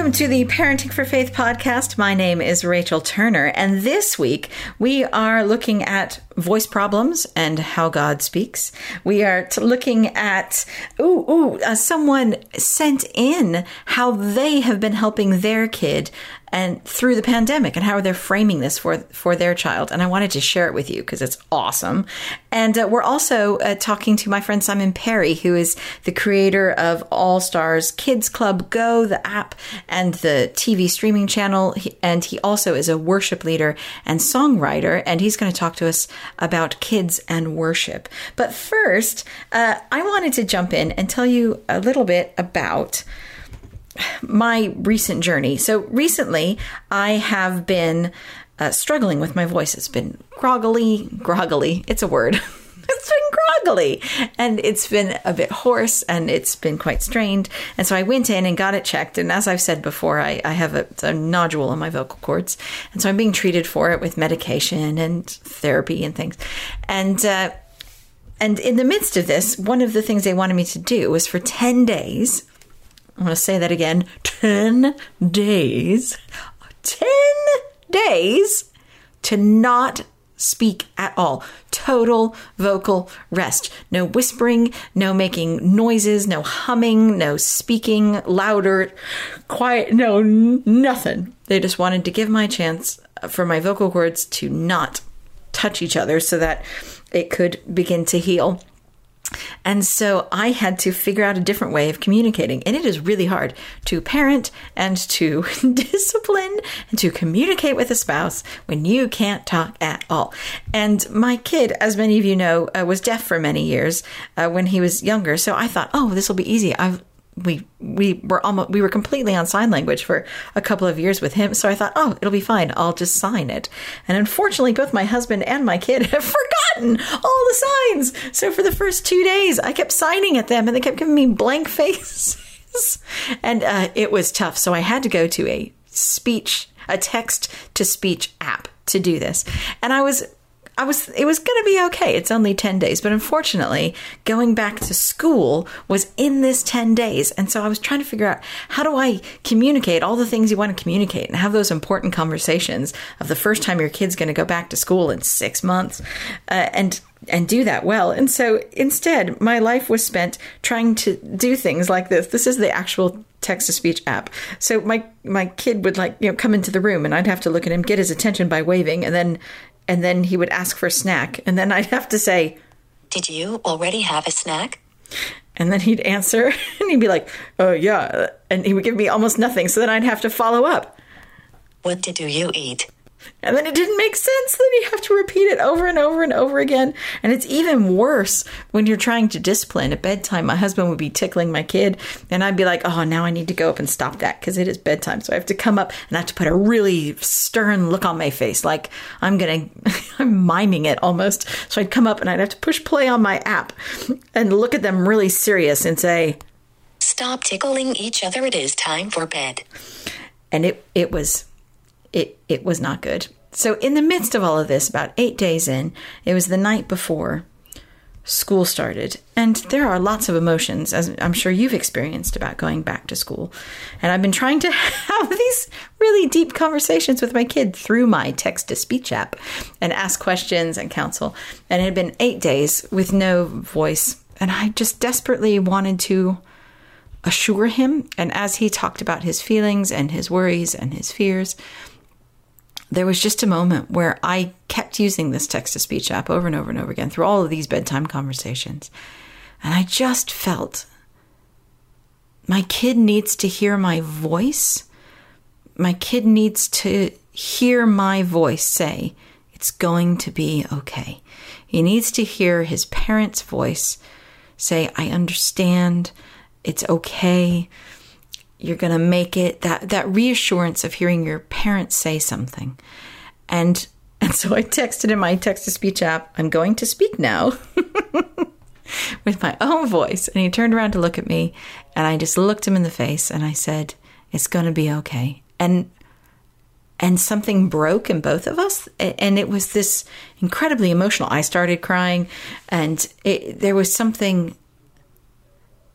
Welcome to the Parenting for Faith podcast. My name is Rachel Turner, and this week we are looking at voice problems and how God speaks. We are t- looking at, ooh, ooh, uh, someone sent in how they have been helping their kid and through the pandemic and how they're framing this for for their child? And i wanted to share it with you because it's awesome. And uh, we're also uh, talking to my friend simon parry who is the creator of all stars kids club go the app and the tv streaming channel. And he also is a worship leader and songwriter and he's going to talk to us about kids and worship. But first uh, i wanted to jump in and tell you a little bit about my recent journey. So recently, I have been uh, struggling with my voice. It's been groggly, groggly. It's a word. it's been groggly and it's been a bit hoarse and it's been quite strained. And so I went in and got it checked. And as I've said before, I, I have a, a nodule on my vocal cords. And so I'm being treated for it with medication and therapy and things. And, uh, and in the midst of this, one of the things they wanted me to do was for 10 days I'm going to say that again 10 days. 10 days to not speak at all. Total vocal rest. No whispering, no making noises, no humming, no speaking louder, quiet, no, nothing. They just wanted to give my chance for my vocal cords to not touch each other so that it could begin to heal. And so I had to figure out a different way of communicating. And it is really hard to parent and to discipline and to communicate with a spouse when you can't talk at all. And my kid, as many of you know, uh, was deaf for many years uh, when he was younger. So I thought, oh, this will be easy. I've we we were almost we were completely on sign language for a couple of years with him. So i thought oh it'll be fine. I'll just sign it. And unfortunately both my husband and my kid have forgotten all the signs. So for the first two days i kept signing at them and they kept giving me blank faces. And uh, it was tough. So i had to go to a speech a text to speech app to do this. And i was I was it was going to be okay. It's only 10 days, but unfortunately, going back to school was in this 10 days. And so I was trying to figure out how do I communicate all the things you want to communicate and have those important conversations of the first time your kid's going to go back to school in 6 months. Uh, and and do that well. And so instead, my life was spent trying to do things like this. This is the actual text to speech app. So my my kid would like, you know, come into the room and I'd have to look at him, get his attention by waving and then and then he would ask for a snack, and then I'd have to say, Did you already have a snack? And then he'd answer, and he'd be like, Oh, yeah. And he would give me almost nothing. So then I'd have to follow up. What did you eat? And then it didn't make sense. Then you have to repeat it over and over and over again. And it's even worse when you're trying to discipline. At bedtime, my husband would be tickling my kid, and I'd be like, oh, now I need to go up and stop that because it is bedtime. So I have to come up and I have to put a really stern look on my face, like I'm going to, I'm miming it almost. So I'd come up and I'd have to push play on my app and look at them really serious and say, Stop tickling each other. It is time for bed. And it, it was it it was not good. So in the midst of all of this, about eight days in, it was the night before school started, and there are lots of emotions, as I'm sure you've experienced about going back to school. And I've been trying to have these really deep conversations with my kid through my text to speech app and ask questions and counsel. And it had been eight days with no voice, and I just desperately wanted to assure him. And as he talked about his feelings and his worries and his fears, there was just a moment where I kept using this text to speech app over and over and over again through all of these bedtime conversations. And I just felt my kid needs to hear my voice. My kid needs to hear my voice say, it's going to be okay. He needs to hear his parents' voice say, I understand, it's okay you're going to make it that that reassurance of hearing your parents say something and and so i texted in my text to speech app i'm going to speak now with my own voice. And he turned around to look at me, and I just looked him in the face and I said, It's going to be okay. And and something broke in both of us and it was this incredibly emotional i started crying and it, there was something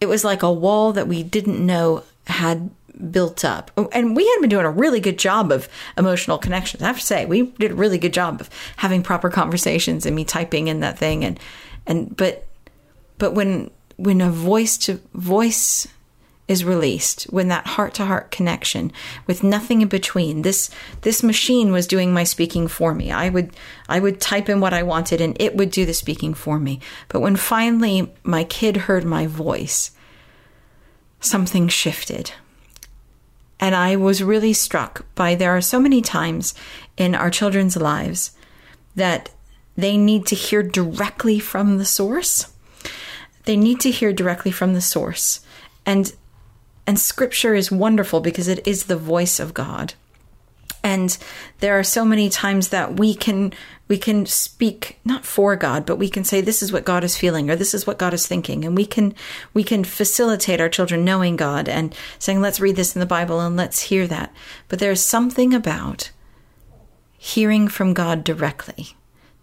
it was like a wall that we didn't know had built up. Oh, and we had been doing a really good job of emotional connections. I have to say we did a really good job of having proper conversations and me typing in that thing. And and but but when when a voice to voice is released when that heart to heart connection with nothing in between this this machine was doing my speaking for me. I would i would type in what i wanted and it would do the speaking for me. But when finally my kid heard my voice something shifted. And i was really struck by there are so many times in our children's lives that they need to hear directly from the source. They need to hear directly from the source. And and scripture is wonderful because it is the voice of God. And there are so many times that we can we can speak not for God, but we can say this is what God is feeling or this is what God is thinking. And we can we can facilitate our children knowing God and saying, let's read this in the Bible and let's hear that. But there's something about hearing from God directly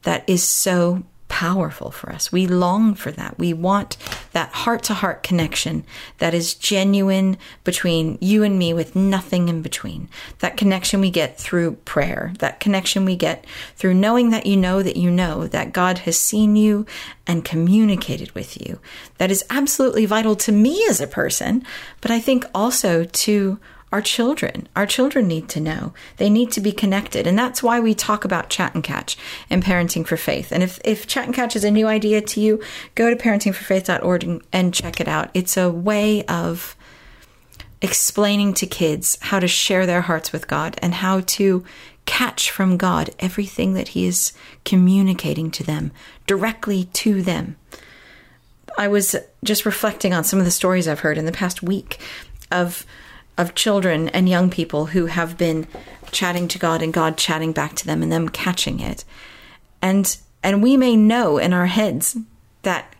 that is so powerful for us. We long for that. We want that heart to heart connection that is genuine between you and me with nothing in between. That connection we get through prayer. That connection we get through knowing that you know that you know that God has seen you and communicated with you. That is absolutely vital to me as a person, but I think also to our children. Our children need to know. They need to be connected. And that's why we talk about Chat and Catch and Parenting for Faith. And if, if Chat and Catch is a new idea to you, go to parentingforfaith.org and, and check it out. It's a way of explaining to kids how to share their hearts with God and how to catch from God everything that He is communicating to them directly to them. I was just reflecting on some of the stories I've heard in the past week of of children and young people who have been chatting to God and God chatting back to them and them catching it. And and we may know in our heads that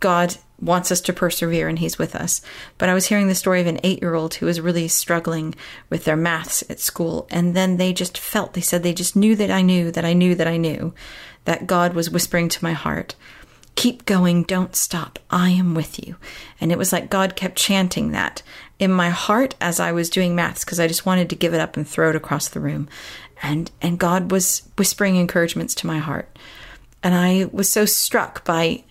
God wants us to persevere and he's with us. But I was hearing the story of an 8-year-old who was really struggling with their maths at school and then they just felt they said they just knew that I knew that I knew that I knew that God was whispering to my heart Keep going, don't stop. I am with you. And it was like God kept chanting that in my heart as I was doing maths because I just wanted to give it up and throw it across the room. And and God was whispering encouragements to my heart. And I was so struck by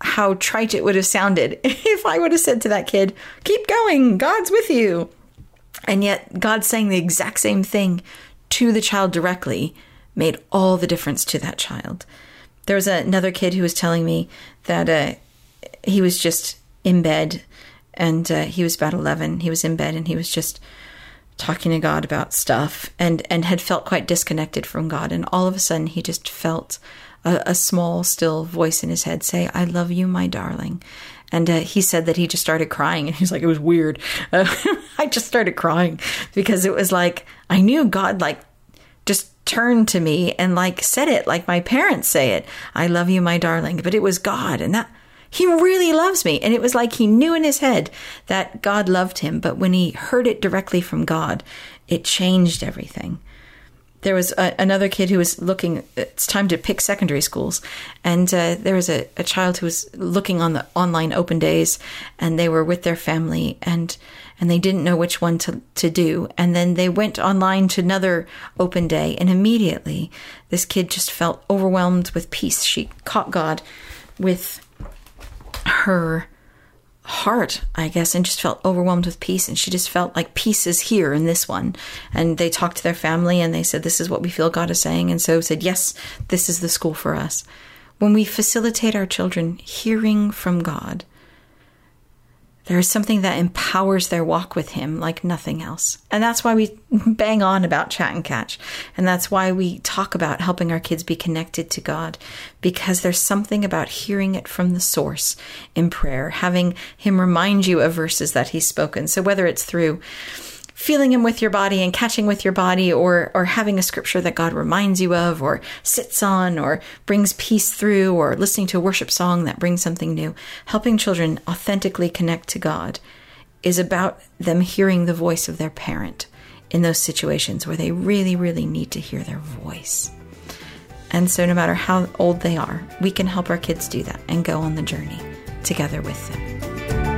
how trite it would have sounded if I would have said to that kid, "Keep going. God's with you." And yet God saying the exact same thing to the child directly made all the difference to that child. There was another kid who was telling me that uh, he was just in bed and uh, he was about 11. He was in bed and he was just talking to God about stuff and, and had felt quite disconnected from God. And all of a sudden, he just felt a, a small, still voice in his head say, I love you, my darling. And uh, he said that he just started crying. And he's like, it was weird. Uh, I just started crying because it was like, I knew God, like, just turned to me and like said it like my parents say it i love you my darling but it was god and that he really loves me and it was like he knew in his head that god loved him but when he heard it directly from god it changed everything there was a, another kid who was looking it's time to pick secondary schools and uh, there was a, a child who was looking on the online open days and they were with their family and and they didn't know which one to, to do. And then they went online to another open day, and immediately this kid just felt overwhelmed with peace. She caught God with her heart, I guess, and just felt overwhelmed with peace. And she just felt like peace is here in this one. And they talked to their family and they said, This is what we feel God is saying. And so said, Yes, this is the school for us. When we facilitate our children hearing from God, there is something that empowers their walk with Him like nothing else. And that's why we bang on about chat and catch. And that's why we talk about helping our kids be connected to God, because there's something about hearing it from the source in prayer, having Him remind you of verses that He's spoken. So whether it's through feeling him with your body and catching with your body or or having a scripture that God reminds you of or sits on or brings peace through or listening to a worship song that brings something new. Helping children authentically connect to God is about them hearing the voice of their parent in those situations where they really really need to hear their voice. And so no matter how old they are we can help our kids do that and go on the journey together with them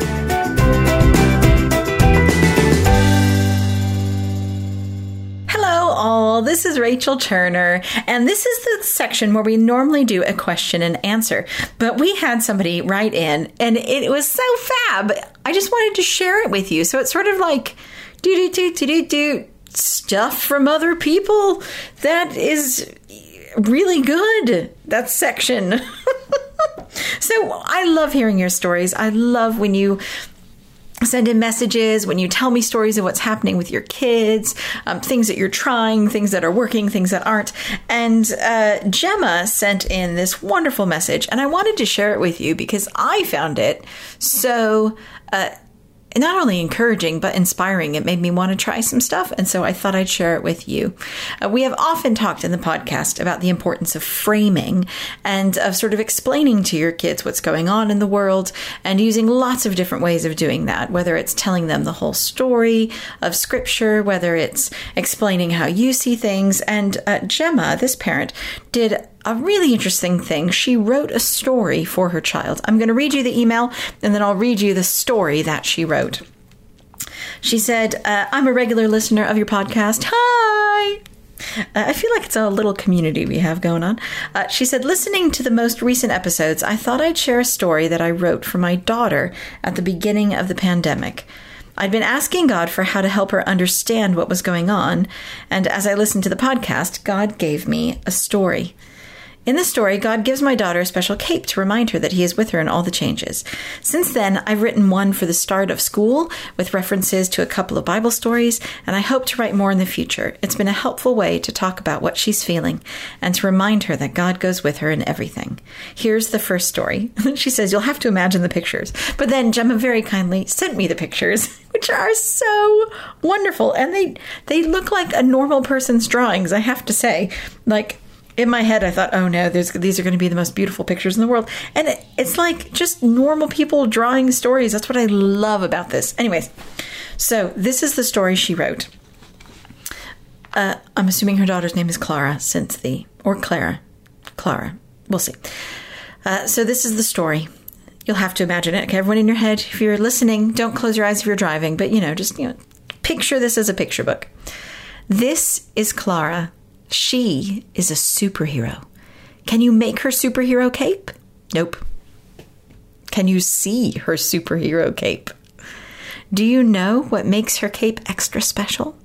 all. This is Rachel Turner, and this is the section where we normally do a question and answer. But we had somebody write in, and it was so fab. I just wanted to share it with you. So it's sort of like do do do do do do stuff from other people that is really good. That section. so I love hearing your stories. I love when you send in messages when you tell me stories of what's happening with your kids um, things that you're trying things that are working things that aren't. And uh, gemma sent in this wonderful message and i wanted to share it with you because i found it so uh, not only encouraging but inspiring. It made me want to try some stuff, and so I thought I'd share it with you. Uh, we have often talked in the podcast about the importance of framing and of sort of explaining to your kids what's going on in the world and using lots of different ways of doing that, whether it's telling them the whole story of scripture, whether it's explaining how you see things. And uh, Gemma, this parent, did a really interesting thing. She wrote a story for her child. I'm going to read you the email and then I'll read you the story that she wrote. She said, uh, I'm a regular listener of your podcast. Hi! Uh, I feel like it's a little community we have going on. Uh, she said, listening to the most recent episodes, I thought I'd share a story that I wrote for my daughter at the beginning of the pandemic. I'd been asking God for how to help her understand what was going on, and as I listened to the podcast, God gave me a story. In the story, God gives my daughter a special cape to remind her that He is with her in all the changes. Since then, I've written one for the start of school with references to a couple of Bible stories, and I hope to write more in the future. It's been a helpful way to talk about what she's feeling and to remind her that God goes with her in everything. Here's the first story. she says, You'll have to imagine the pictures. But then Gemma very kindly sent me the pictures. Which are so wonderful, and they they look like a normal person's drawings. I have to say, like in my head, I thought, oh no, these are going to be the most beautiful pictures in the world. And it, it's like just normal people drawing stories. That's what I love about this. Anyways, so this is the story she wrote. Uh, I'm assuming her daughter's name is Clara, since the, or Clara. Clara. We'll see. Uh, so this is the story. You'll have to imagine it. Okay, everyone in your head, if you're listening, don't close your eyes if you're driving, but you know, just, you know, picture this as a picture book. This is Clara she is a superhero. Can you make her superhero cape? Nope. Can you see her superhero cape? Do you know what makes her cape extra special?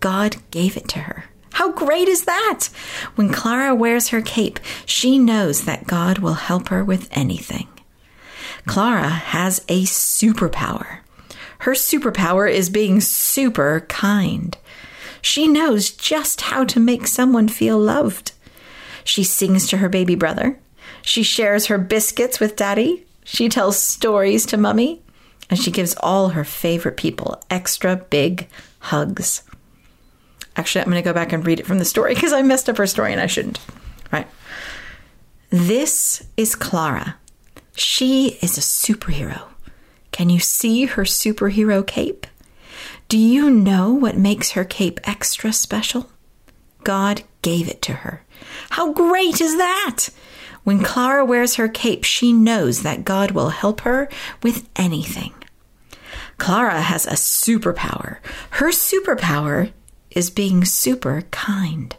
God gave it to her. How great is that? When Clara wears her cape, she knows that God will help her with anything. Clara has a superpower. Her superpower is being super kind. She knows just how to make someone feel loved. She sings to her baby brother. She shares her biscuits with daddy. She tells stories to mummy. And she gives all her favorite people extra big hugs. Actually, I'm going to go back and read it from the story because I messed up her story and I shouldn't. Right. This is Clara. She is a superhero. Can you see her superhero cape? Do you know what makes her cape extra special? God gave it to her. How great is that? When Clara wears her cape, she knows that God will help her with anything. Clara has a superpower. Her superpower is being super kind.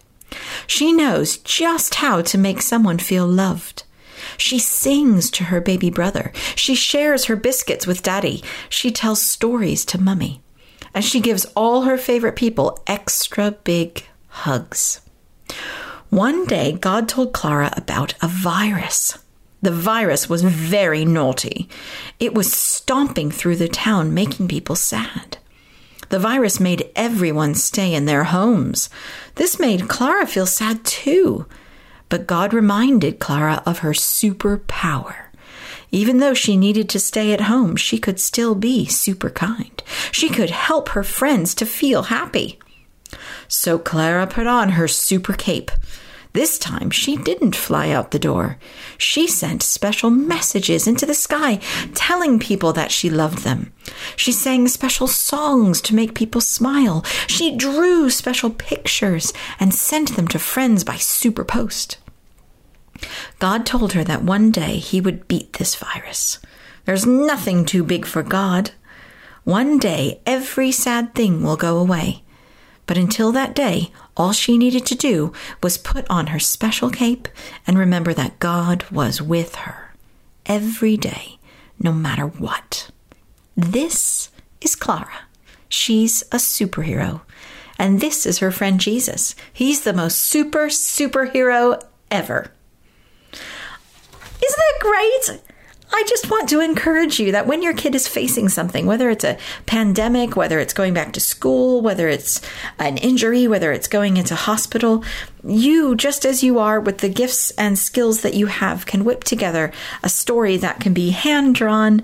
She knows just how to make someone feel loved. She sings to her baby brother. She shares her biscuits with daddy. She tells stories to mummy and she gives all her favorite people extra big hugs. One day, God told Clara about a virus. The virus was very naughty. It was stomping through the town, making people sad. The virus made everyone stay in their homes. This made Clara feel sad too. But God reminded Clara of her superpower. Even though she needed to stay at home, she could still be super kind. She could help her friends to feel happy. So Clara put on her super cape. This time she didn't fly out the door. She sent special messages into the sky telling people that she loved them. She sang special songs to make people smile. She drew special pictures and sent them to friends by super post. God told her that one day he would beat this virus. There's nothing too big for God. One day every sad thing will go away. But until that day, all she needed to do was put on her special cape and remember that God was with her every day, no matter what. This is Clara. She's a superhero. And this is her friend Jesus. He's the most super superhero ever. Isn't that great? I just want to encourage you that when your kid is facing something, whether it's a pandemic, whether it's going back to school, whether it's an injury, whether it's going into hospital, you, just as you are with the gifts and skills that you have, can whip together a story that can be hand drawn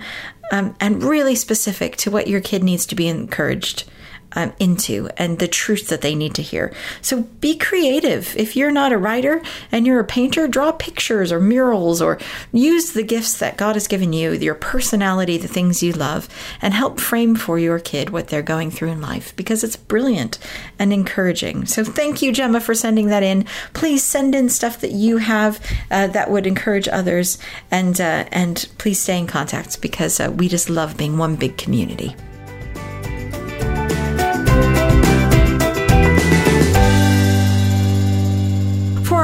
um, and really specific to what your kid needs to be encouraged um, into and the truth that they need to hear. So be creative. If you're not a writer and you're a painter, draw pictures or murals or use the gifts that God has given you, your personality, the things you love, and help frame for your kid what they're going through in life because it's brilliant and encouraging. So thank you, Gemma, for sending that in. Please send in stuff that you have uh, that would encourage others and uh, and please stay in contact because uh, we just love being one big community.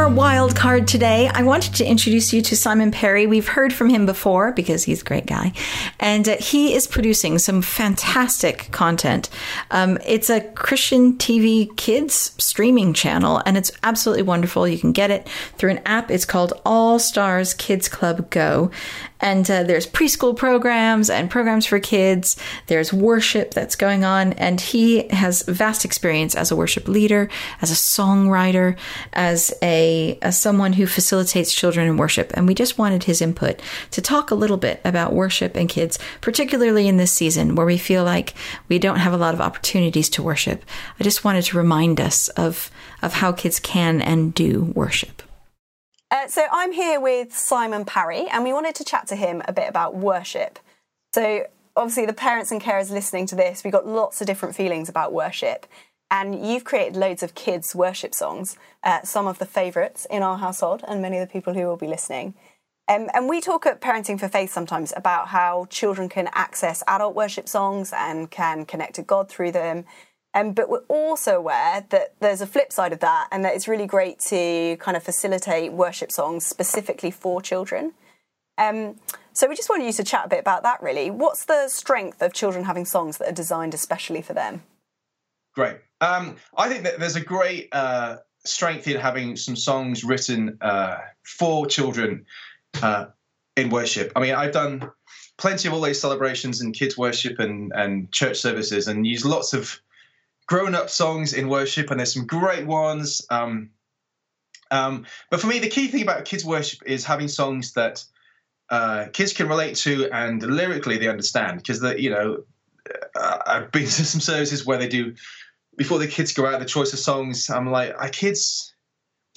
Our wild card today, I wanted to introduce you to Simon Parry. We've heard from him before because he's a great guy, and uh, he is producing some fantastic content. Um, it's a Christian TV Kids streaming channel, and it's absolutely wonderful. You can get it through an app. It's called All Stars Kids Club Go, and uh, there's preschool programs and programs for kids. There's worship that's going on. And he has vast experience as a worship leader, as a songwriter, as a as someone who facilitates children in worship. And we just wanted his input to talk a little bit about worship and kids, particularly in this season where we feel like we don't have a lot of opportunities to worship. I just wanted to remind us of of how kids can and do worship. Uh, so I'm here with Simon Parry, and we wanted to chat to him a bit about worship. So obviously, the parents and carers listening to this, we've got lots of different feelings about worship, and you've created loads of kids' worship songs, uh, some of the favourites in our household, and many of the people who will be listening. Um, and we talk at Parenting for Faith sometimes about how children can access adult worship songs and can connect to God through them. Um, but we're also aware that there's a flip side of that, and that it's really great to kind of facilitate worship songs specifically for children. Um, so we just wanted you to chat a bit about that. Really, what's the strength of children having songs that are designed especially for them? Great. Um, I think that there's a great uh, strength in having some songs written uh, for children uh, in worship. I mean, I've done plenty of all these celebrations and kids worship and, and church services, and use lots of grown up songs in worship, and there's some great ones. Um, um, but for me, the key thing about kids worship is having songs that uh, kids can relate to and lyrically they understand. Because the you know, uh, I've been to some services where they do before the kids go out the choice of songs. I'm like, our kids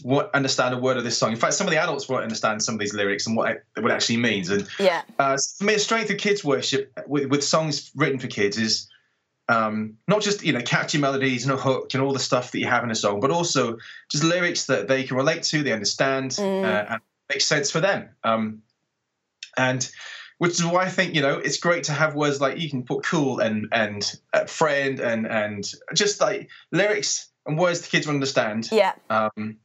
won't understand a word of this song. In fact, some of the adults won't understand some of these lyrics and what it, what it actually means. And yeah, uh, for me, the strength of kids worship with, with songs written for kids is um, not just you know catchy melodies and a hook and all the stuff that you have in a song, but also just lyrics that they can relate to, they understand, mm. uh, and make sense for them. Um, and which is why I think you know it's great to have words like you can put cool and and uh, friend and and just like lyrics and words the kids will understand. Yeah. Um,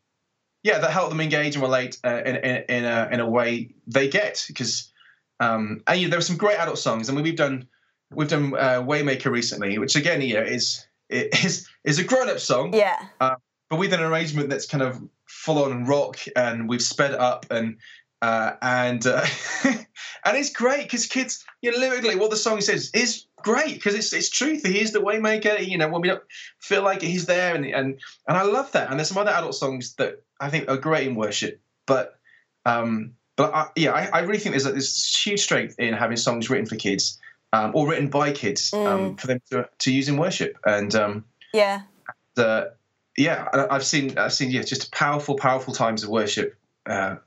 yeah, that help them engage and relate uh, in, in, in a in a way they get because um, and you know, there are some great adult songs. I mean, we've done we've done uh, Waymaker recently, which again, you know, is is is a grown up song. Yeah. Uh, but with an arrangement that's kind of full on rock, and we've sped up and uh, and uh, and it's great because kids, you know, lyrically, what the song says is great because it's it's truth. He's the waymaker. You know, when we don't feel like he's there, and and and I love that. And there's some other adult songs that I think are great in worship, but um, but I, yeah, I, I really think there's a, there's huge strength in having songs written for kids um, or written by kids um, for them to, to use in worship. And um, Yeah. yeah, I've seen I've seen yeah, just powerful, powerful times of worship uh,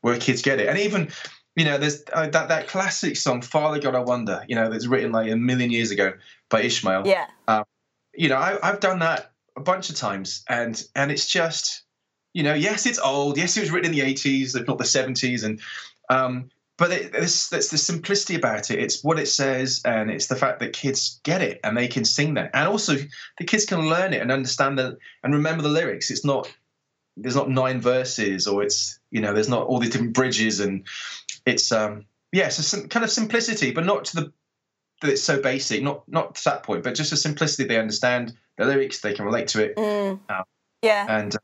where kids get it, and even you know there's uh, that that classic song "Father God I Wonder," you know, that's written like a million years ago by Ishmael. Yeah. You know, I, I've done that a bunch of times, and and it's just you know, yes, it's old. Yes, it was written in the '80s, if not the '70s, and um, but it, it's, it's the simplicity about it. It's what it says, and it's the fact that kids get it and they can sing that, and also the kids can learn it and understand the and remember the lyrics. It's not there's not nine verses, or it's you know there's not all these different bridges, and it's um yeah, so some kind of simplicity, but not to the that it's so basic, not not to that point, but just a simplicity. They understand the lyrics, they can relate to it, Mm. Oh. Yeah. and uh,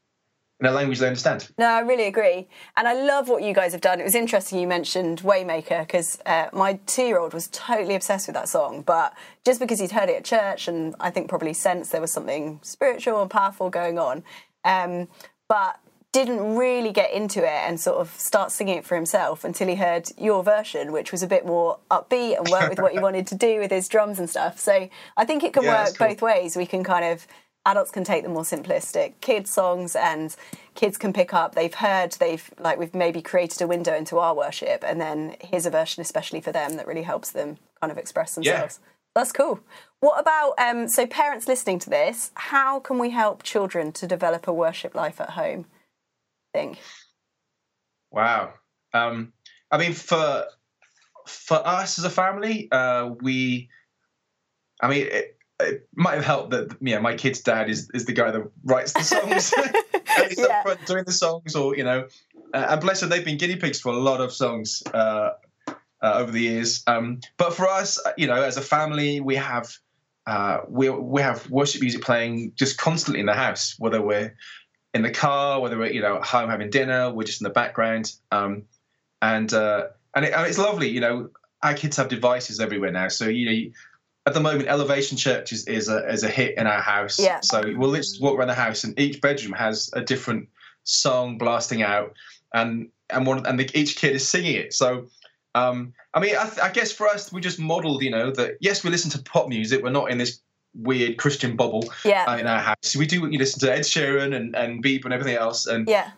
in a language they understand. No, I really agree. And I love what you guys have done. It was interesting you mentioned Waymaker because uh, my two year old was totally obsessed with that song. But just because he'd heard it at church and I think probably sensed there was something spiritual and powerful going on, um, but didn't really get into it and sort of start singing it for himself until he heard your version, which was a bit more upbeat and worked with what he wanted to do with his drums and stuff. So I think it can Yeah, work cool. both ways. We can kind of adults can take the more simplistic. Kids songs and kids can pick up. They've heard they've like we've maybe created a window into our worship and then here's a version especially for them that really helps them kind of express themselves. Yeah. that's cool. What about um so parents listening to this how can we help children to develop a worship life at home I think Wow. Um, I mean, for for us as a family, uh, we, I mean, it, it might have helped that yeah, my kid's dad is is the guy that writes the songs. and he's Yeah. up front doing the songs, or you know, uh, and bless them, they've been guinea pigs for a lot of songs uh, uh, over the years. Um, but for us, uh, you know, as a family, we have. Uh, we we have worship music playing just constantly in the house, whether we're in the car, whether we're you know at home having dinner, we're just in the background, um, and uh, and, it, and it's lovely. You know, our kids have devices everywhere now, so you know. At the moment, Elevation Church is, is a is a hit in our house. Yeah. So we'll literally walk around the house, and each bedroom has a different song blasting out, and and one and the, each kid is singing it. So, um, I mean, I, th- I guess for us, we just modelled, you know, that yes, we listen to pop music. We're not in this weird Christian bubble yeah uh, in our house. We do you listen to Ed Sheeran and and Beep and everything else, and yeah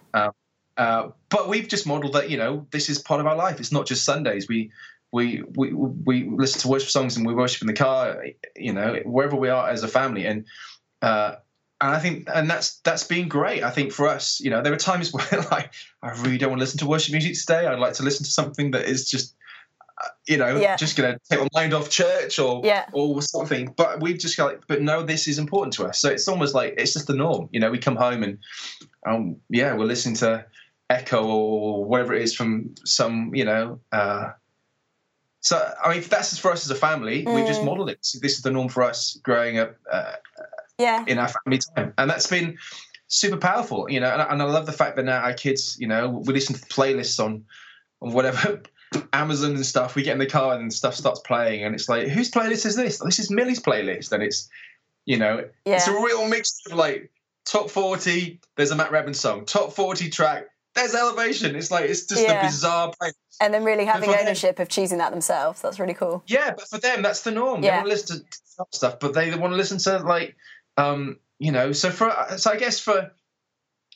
uh, but we've just modelled that you know this is part of our life. It's not just Sundays. We we we we listen to worship songs and we worship in the car, you know, wherever we are as a family, and uh, and I think and that's that's been great. I think for us, you know, there are times where like I really don't want to listen to worship music today. I'd like to listen to something that is just. uh, You know, Yeah. just gonna take my mind off church or Yeah. or something. But we've just got, like, but no, this is important to us. So it's almost like it's just the norm. You know, we come home and, um, yeah, we're listening to Echo or whatever it is from some, you know. Uh, so I mean, that's for us as a family. We just Mm. modelled it. So this is the norm for us growing up uh, yeah in our family time, and that's been super powerful. You know, and, I- and I love the fact that now our kids, you know, we listen to playlists on on whatever. Amazon and stuff. We get in the car and stuff starts playing, and it's like, whose playlist is this? This is Millie's playlist, and it's, you know, yeah it's a real mix of like top 40, there's a Matt Redman song. Top 40 track, there's Elevation. It's like, it's just Yeah. a bizarre place. and then really having for them- ownership of choosing that themselves that's really cool Yeah, but for them, that's the norm. They want to listen to stuff, but they want to listen to like, um, you know, so for, so I guess for,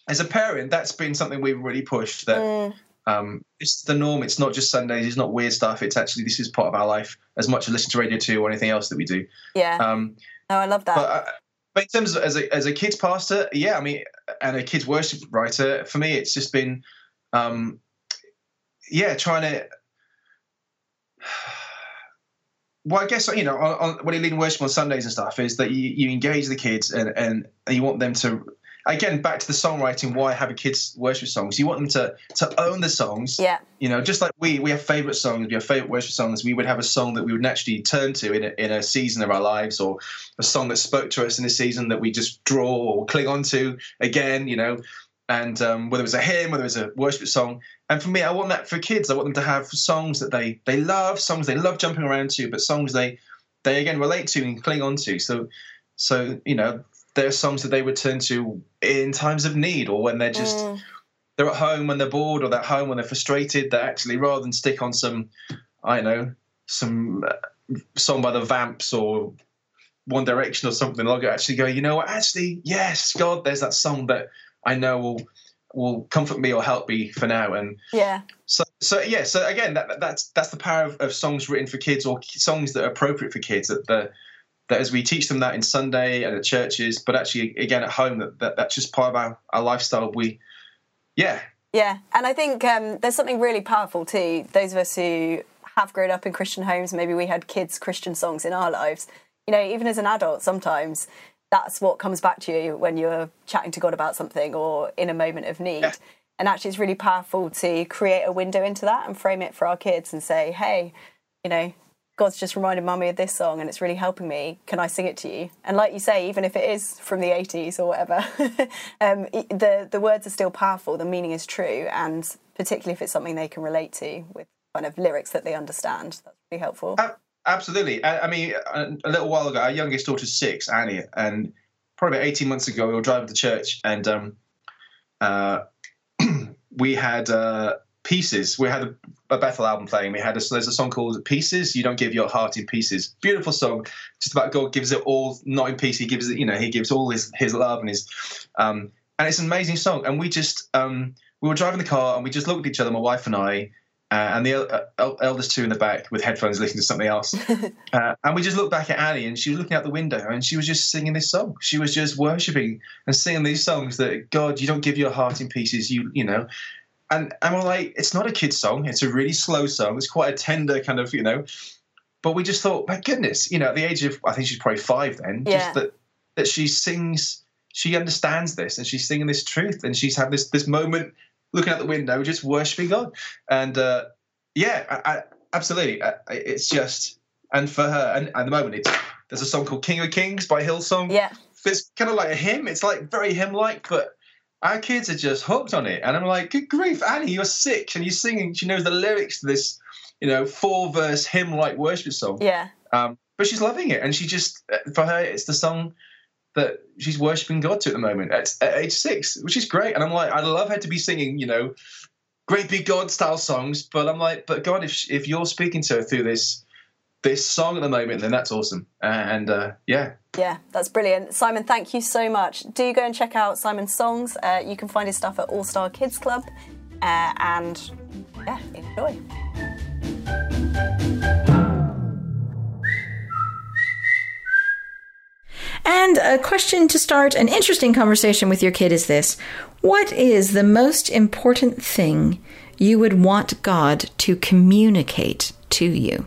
as a parent, that's been something we've really pushed that Mm, um, it's the norm. It's not just Sundays. It's not weird stuff. It's actually, this is part of our life as much as listen to Radio 2 or anything else that we do. yeah Um, no i love that but, uh, but in terms of as a as a kids pastor, yeah, I mean, and a kids worship writer, for me, it's just been, um, yeah, trying to. Well, I guess you know, on, on, when you lead in worship on Sundays and stuff, is that you, you engage the kids and, and you want them to, again, back to the songwriting. Why have a kids worship songs? You want them to to own the songs. yeah You know, just like we we have favorite songs, we have favorite worship songs. We would have a song that we would naturally turn to in a, in a season of our lives, or a song that spoke to us in a season that we just draw or cling on to again. You know, and um, whether it was a hymn, whether it was a worship song. And for me, I want that for kids. I want them to have songs that they they love, songs they love jumping around to, but songs they they again relate to and cling on to. So so you know, there are songs that they would turn to in times of need or when they're just Mm, they're at home when they're bored or they're at home when they're frustrated, that actually rather than stick on some, I don't know, some uh, song by the Vamps or One Direction or something, they'll actually go, you know what, actually, yes, God, there's that song that I know will will comfort me or help me for now. And yeah. So, so yeah. So again, that, that's that's the power of, of songs written for kids or songs that are appropriate for kids. That the that as we teach them that in Sunday and at churches, but actually again at home, that, that that's just part of our, our lifestyle. We, yeah. Yeah, and I think um, there's something really powerful too. Those of us who have grown up in Christian homes, maybe we had kids' Christian songs in our lives. You know, even as an adult, sometimes that's what comes back to you when you're chatting to God about something or in a moment of need. Yeah. And actually, it's really powerful to create a window into that and frame it for our kids and say, hey, you know, God's just reminded mummy of this song and it's really helping me. Can I sing it to you? And like you say, even if it is from the 80s or whatever, um, the, the words are still powerful, the meaning is true, and particularly if it's something they can relate to with kind of lyrics that they understand, that's really helpful. Uh, Absolutely. I, I mean, a, a, little while ago, our youngest daughter's six, Annie, and probably about 18 months ago, we were driving to church and um, uh, we had uh, Pieces. We had a, a, Bethel album playing. We had a, there's a song called Pieces. You don't give your heart in pieces. Beautiful song. Just about God gives it all, not in pieces. He gives it, you know, he gives all his, his love and his, um, and it's an amazing song. And we just, um, we were driving the car and we just looked at each other, my wife and I, uh, and the uh, eldest two in the back with headphones listening to something else. uh, and we just looked back at Annie, and she was looking out the window, and she was just singing this song. She was just worshiping and singing these songs that God, you don't give your heart in pieces. You, you know. And, and we're like, it's not a kid's song. It's a really slow song. It's quite a tender kind of, you know. But we just thought, my goodness, you know, at the age of, I think she's probably five then, yeah. just that that she sings, she understands this, and she's singing this truth, and she's had this this moment looking out the window, just worshiping God. And uh, yeah, I, I, absolutely. I, it's just, and for her, and at the moment, it's there's a song called King of Kings by Hillsong. Yeah. It's kind of like a hymn. It's like very hymn like, but our kids are just hooked on it. And I'm like, good grief, Annie, you're six and you're singing. She knows the lyrics to this, you know, four verse hymn like worship song. Yeah. Um, but she's loving it. And she just, for her, it's the song that she's worshiping God to at the moment at, at, age six, which is great. And I'm like, I'd love her to be singing, you know, great big God style songs. But I'm like, but God, if if you're speaking to her through this this song at the moment, then that's awesome. And uh, yeah. Yeah, that's brilliant. Simon, thank you so much. Do go and check out Simon's songs. Uh, you can find his stuff at All Star Kids Club. Uh, and yeah, enjoy. And a question to start an interesting conversation with your kid is this What is the most important thing you would want God to communicate to you?